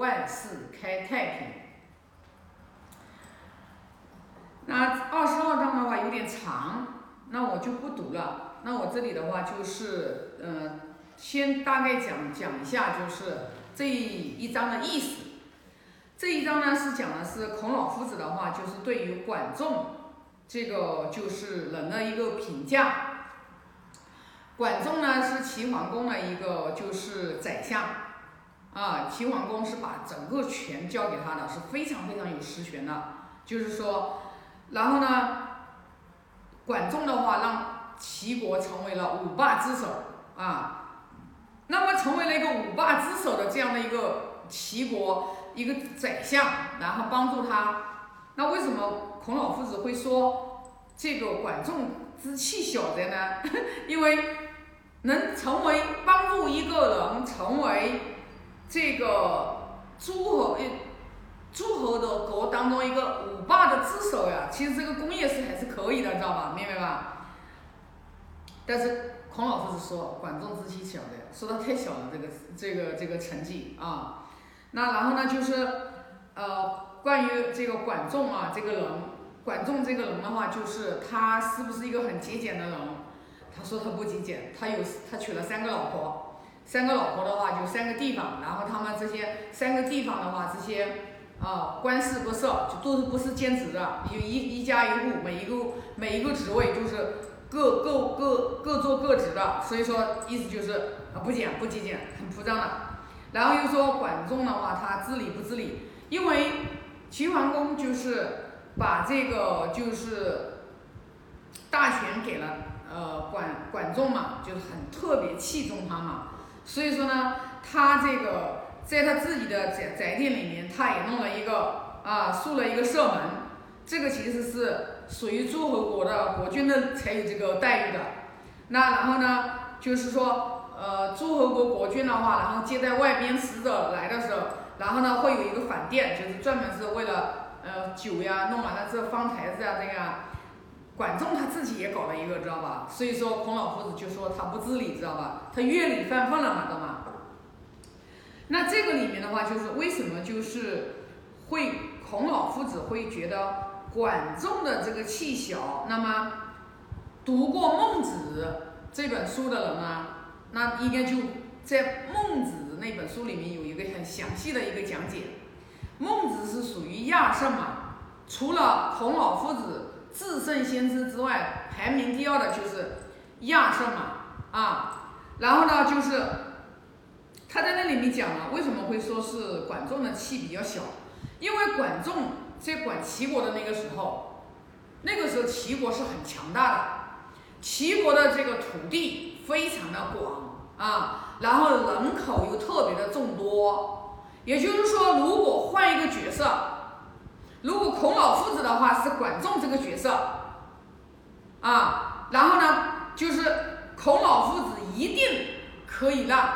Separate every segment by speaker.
Speaker 1: 万事开太平。那二十二章的话有点长，那我就不读了。那我这里的话就是，嗯，先大概讲讲一下，就是这一章的意思。这一章呢是讲的是孔老夫子的话，就是对于管仲这个就是人的一个评价。管仲呢是齐桓公的一个就是宰相，啊，齐桓公是把整个权交给他的，是非常非常有实权的。就是说，然后呢，管仲的话让齐国成为了五霸之首，啊，那么成为了一个五霸之首的这样的一个齐国一个宰相，然后帮助他，那为什么孔老夫子会说这个管仲之气小的呢？因为。能成为帮助一个人成为这个诸侯一诸侯的国当中一个五霸的之首呀，其实这个工业是还是可以的，知道吧？明白吧？但是孔老夫子说管仲之妻小的，说他太小了，这个这个这个成绩啊。那然后呢，就是呃，关于这个管仲啊，这个人，管仲这个人的话，就是他是不是一个很节俭的人？他说他不节俭，他有他娶了三个老婆，三个老婆的话就三个地方，然后他们这些三个地方的话，这些啊官事不设，就都是不是兼职的，有一一家一户，每一个每一个职位就是各各各各做各职的，所以说意思就是啊不俭不节俭，很铺张的。然后又说管仲的话，他自理不自理，因为齐桓公就是把这个就是大权给了。呃，管管仲嘛，就是很特别器重他嘛，所以说呢，他这个在他自己的宅宅殿里面，他也弄了一个啊，竖了一个射门，这个其实是属于诸侯国的国君的才有这个待遇的。那然后呢，就是说，呃，诸侯国国君的话，然后接待外边使者来的时候，然后呢会有一个反殿，就是专门是为了呃酒呀，弄完了之后放台子啊这样。管仲他自己也搞了一个，知道吧？所以说孔老夫子就说他不自理，知道吧？他越理犯分了嘛，知道吗？那这个里面的话，就是为什么就是会孔老夫子会觉得管仲的这个气小？那么读过《孟子》这本书的人呢，那应该就在《孟子》那本书里面有一个很详细的一个讲解。孟子是属于亚圣嘛？除了孔老夫子。至圣先知之外，排名第二的就是亚圣嘛，啊，然后呢，就是他在那里面讲了，为什么会说是管仲的气比较小？因为管仲在管齐国的那个时候，那个时候齐国是很强大的，齐国的这个土地非常的广啊，然后人口又特别的众多，也就是说，如果换一个角色。如果孔老夫子的话是管仲这个角色，啊，然后呢，就是孔老夫子一定可以让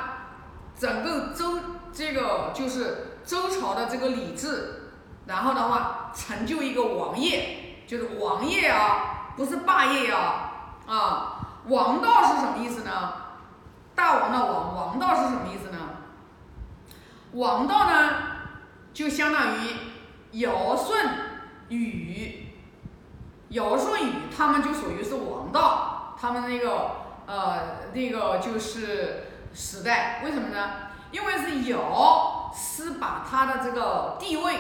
Speaker 1: 整个周这个就是周朝的这个礼制，然后的话成就一个王业，就是王业啊，不是霸业啊，啊，王道是什么意思呢？大王的王，王道是什么意思呢？王道呢，就相当于。尧舜禹，尧舜禹他们就属于是王道，他们那个呃那个就是时代，为什么呢？因为是尧是把他的这个地位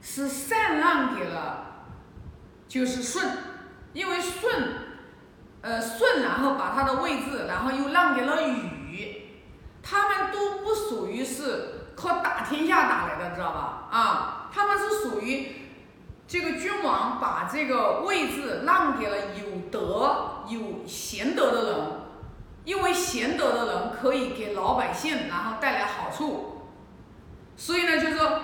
Speaker 1: 是禅让给了就是舜，因为舜呃舜然后把他的位置然后又让给了禹，他们都不属于是靠打天下打来的，知道吧？啊。他们是属于这个君王把这个位置让给了有德有贤德的人，因为贤德的人可以给老百姓然后带来好处，所以呢，就是说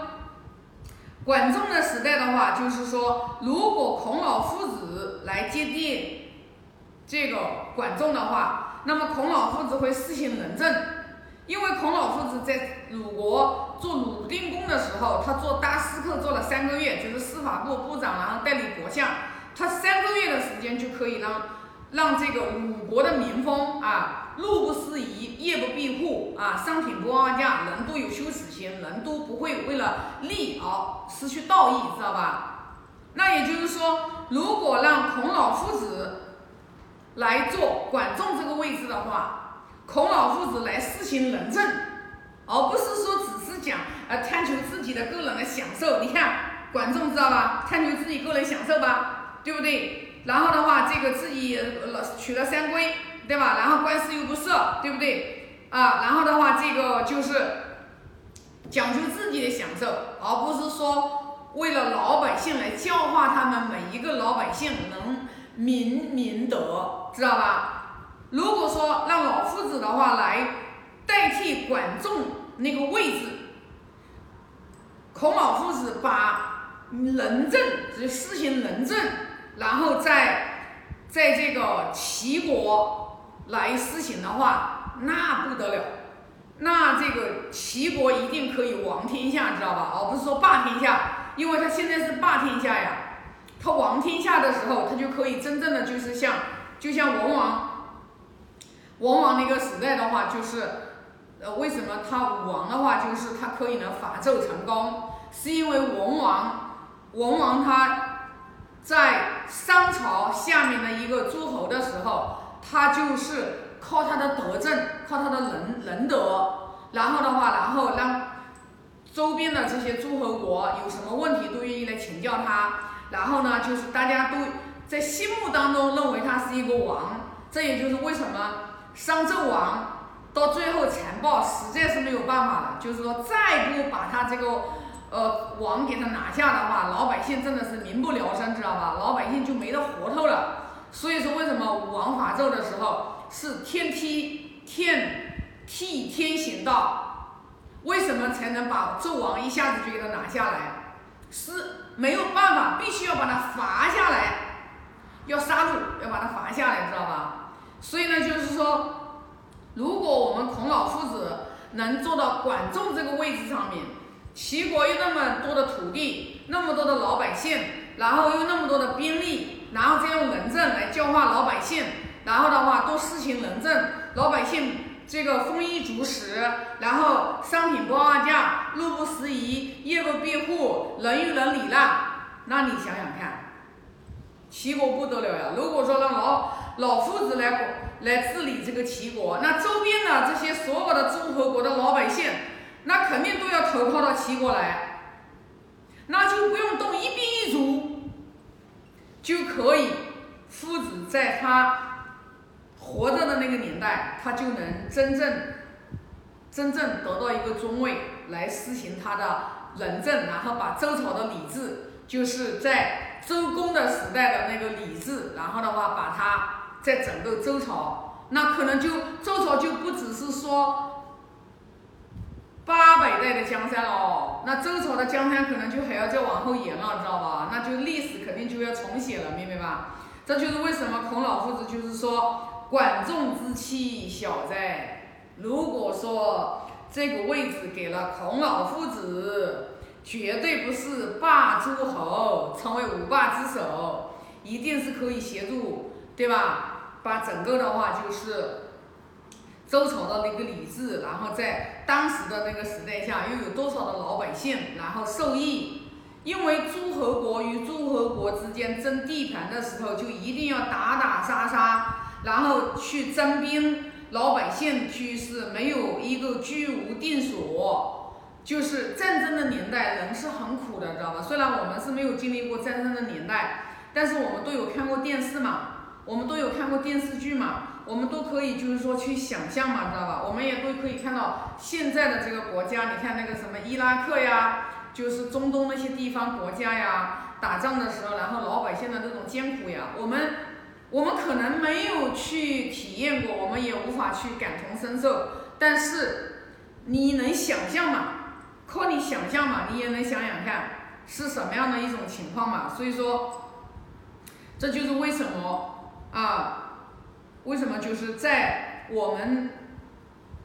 Speaker 1: 管仲的时代的话，就是说如果孔老夫子来接替这个管仲的话，那么孔老夫子会施行仁政。因为孔老夫子在鲁国做鲁定公的时候，他做大司寇做了三个月，就是司法部部长，然后代理国相，他三个月的时间就可以让让这个鲁国的民风啊，路不拾遗，夜不闭户啊，商品不望价，人都有羞耻心，人都不会为了利而失去道义，知道吧？那也就是说，如果让孔老夫子来做管仲这个位置的话，孔老夫子来施行仁政，而不是说只讲呃贪求自己的个人的享受。你看管仲知道吧？贪求自己个人享受吧，对不对？然后的话，这个自己娶了三闺。对吧？然后官司又不设，对不对？啊，然后的话，这个就是讲究自己的享受，而不是说为了老百姓来教化他们每一个老百姓能明明德，知道吧？如果说让老夫子的话来代替管仲那个位置，孔老夫子把仁政，就施行仁政，然后在在这个齐国。来施行的话，那不得了，那这个齐国一定可以王天下，知道吧？而不是说霸天下，因为他现在是霸天下呀。他王天下的时候，他就可以真正的就是像，就像文王，文王那个时代的话，就是，呃，为什么他武王的话，就是他可以呢伐纣成功，是因为文王，文王他在商朝下面的一个诸侯的时候。他就是靠他的德政，靠他的仁仁德，然后的话，然后让周边的这些诸侯国有什么问题都愿意来请教他，然后呢，就是大家都在心目当中认为他是一个王，这也就是为什么商纣王到最后残暴，实在是没有办法了，就是说再不把他这个呃王给他拿下的话，老百姓真的是民不聊生，知道吧？老百姓就没得活头了。所以说，为什么王伐纣的时候是天梯天替天行道？为什么才能把纣王一下子就给他拿下来？是没有办法，必须要把他罚下来，要杀戮，要把他罚下来，知道吧？所以呢，就是说，如果我们孔老夫子能做到管仲这个位置上面，齐国有那么多的土地，那么多的老百姓，然后又那么多的兵力。然后再用仁政来教化老百姓，然后的话多施行仁政，老百姓这个丰衣足食，然后商品不二价，路不拾遗，夜不闭户，人与人礼让。那你想想看，齐国不得了呀！如果说让老老夫子来来治理这个齐国，那周边的这些所有的诸侯国的老百姓，那肯定都要投靠到齐国来，那就不用动一兵一卒。就可以，夫子在他活着的那个年代，他就能真正、真正得到一个中位，来施行他的仁政，然后把周朝的礼制，就是在周公的时代的那个礼制，然后的话把它在整个周朝，那可能就周朝就不只是说。八百代的江山哦，那周朝的江山可能就还要再往后延了，知道吧？那就历史肯定就要重写了，明白吧？这就是为什么孔老夫子就是说，管仲之妻小哉。如果说这个位置给了孔老夫子，绝对不是霸诸侯，成为五霸之首，一定是可以协助，对吧？把整个的话就是。周朝的那个礼制，然后在当时的那个时代下，又有多少的老百姓然后受益？因为诸侯国与诸侯国之间争地盘的时候，就一定要打打杀杀，然后去征兵，老百姓居是没有一个居无定所。就是战争的年代，人是很苦的，知道吧？虽然我们是没有经历过战争的年代，但是我们都有看过电视嘛，我们都有看过电视剧嘛。我们都可以就是说去想象嘛，知道吧？我们也都可以看到现在的这个国家，你看那个什么伊拉克呀，就是中东那些地方国家呀，打仗的时候，然后老百姓的那种艰苦呀，我们我们可能没有去体验过，我们也无法去感同身受。但是你能想象吗？靠你想象嘛，你也能想想看是什么样的一种情况嘛。所以说，这就是为什么啊。为什么就是在我们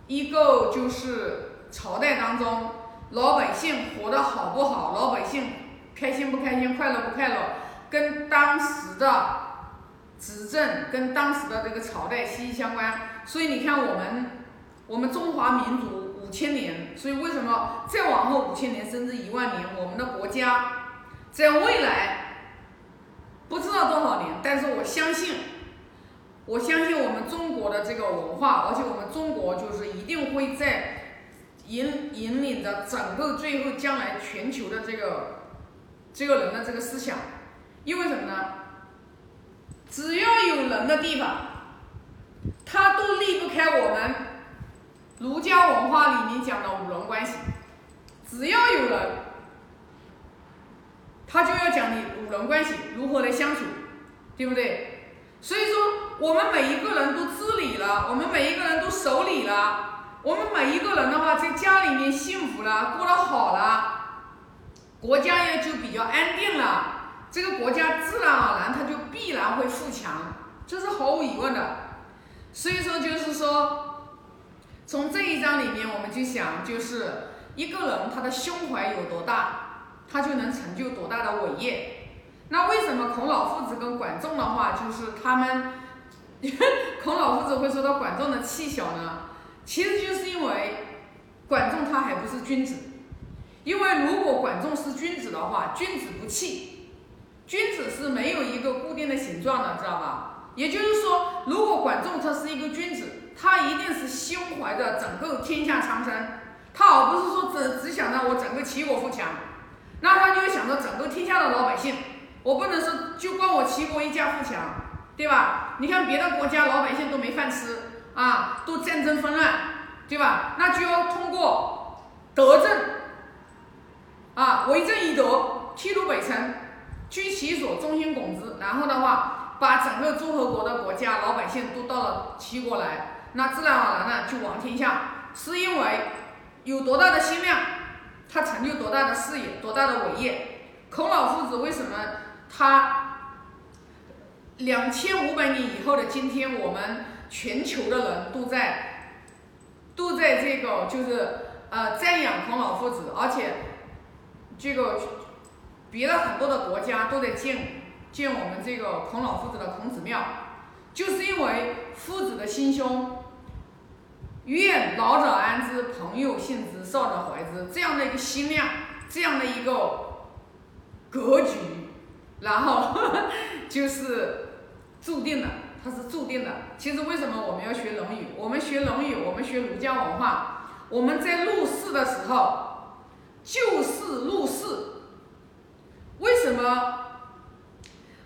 Speaker 1: 一个就是朝代当中，老百姓活得好不好，老百姓开心不开心，快乐不快乐，跟当时的执政跟当时的这个朝代息息相关。所以你看我们我们中华民族五千年，所以为什么再往后五千年甚至一万年，我们的国家在未来不知道多少年，但是我相信，我相信我们中国的这个文化，而且我们中国就是一定会在引引领着整个最后将来全球的这个这个人的这个思想，因为什么呢？只要有人的地方，他都离不开我们儒家文化里面讲的五伦关系。只要有人，他就要讲你五伦关系如何来相处，对不对？所以说，我们每一个人都自理了，我们每一个人都守礼了，我们每一个人的话，在家里面幸福了，过得好了，国家也就比较安定了。这个国家自然而然，它就必然会富强，这是毫无疑问的。所以说，就是说，从这一章里面，我们就想，就是一个人他的胸怀有多大，他就能成就多大的伟业。那为什么孔老夫子跟管仲的话，就是他们，孔老夫子会说到管仲的气小呢？其实就是因为管仲他还不是君子，因为如果管仲是君子的话，君子不气。君子是没有一个固定的形状的，知道吧？也就是说，如果管仲他是一个君子，他一定是胸怀着整个天下苍生，他而不是说只只想着我整个齐国富强，那他就想着整个天下的老百姓，我不能说就光我齐国一家富强，对吧？你看别的国家老百姓都没饭吃啊，都战争纷乱，对吧？那就要通过德政啊，为政以德，披露北辰。居其所，忠心拱之，然后的话，把整个诸侯国的国家老百姓都到了齐国来，那自然而然呢就王天下，是因为有多大的心量，他成就多大的事业，多大的伟业。孔老夫子为什么他两千五百年以后的今天，我们全球的人都在都在这个就是呃瞻仰孔老夫子，而且这个。别的很多的国家都在建建我们这个孔老夫子的孔子庙，就是因为夫子的心胸，愿老者安之，朋友信之，少者怀之，这样的一个心量，这样的一个格局，然后就是注定的，它是注定的。其实为什么我们要学《论语》？我们学《论语》，我们学儒家文化，我们在入世的时候，就事入世。为什么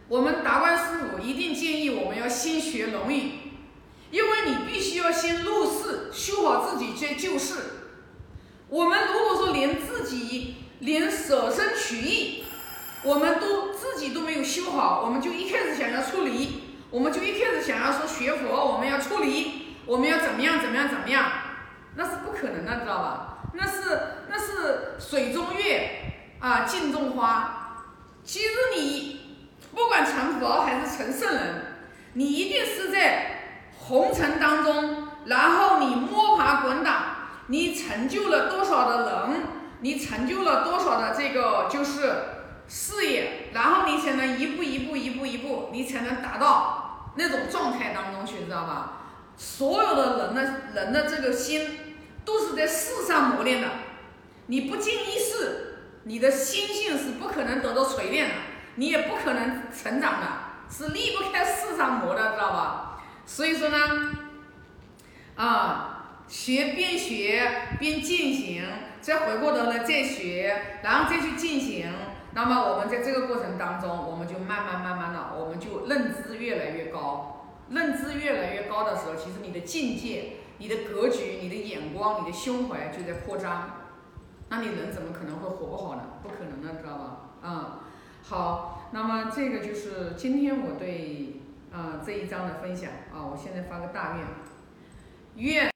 Speaker 1: 我们达观师傅一定建议我们要先学《论语》？因为你必须要先入世，修好自己去救世。我们如果说连自己连舍身取义，我们都自己都没有修好，我们就一开始想要出离，我们就一开始想要说学佛，我们要出离，我们要怎么样怎么样怎么样，那是不可能的，知道吧？那是那是水中月啊，镜中花。其实你不管成佛还是成圣人，你一定是在红尘当中，然后你摸爬滚打，你成就了多少的人，你成就了多少的这个就是事业，然后你才能一步一步一步一步，你才能达到那种状态当中去，知道吧？所有的人的人的这个心都是在世上磨练的，你不经一事。你的心性是不可能得到锤炼的，你也不可能成长的，是离不开世上磨的，知道吧？所以说呢，啊，学边学边进行，再回过头来再学，然后再去进行。那么我们在这个过程当中，我们就慢慢慢慢的，我们就认知越来越高。认知越来越高的时候，其实你的境界、你的格局、你的眼光、你的胸怀就在扩张。那你人怎么可能会活不好呢？不可能的，知道吧？啊，好，那么这个就是今天我对啊这一章的分享啊，我现在发个大愿，愿。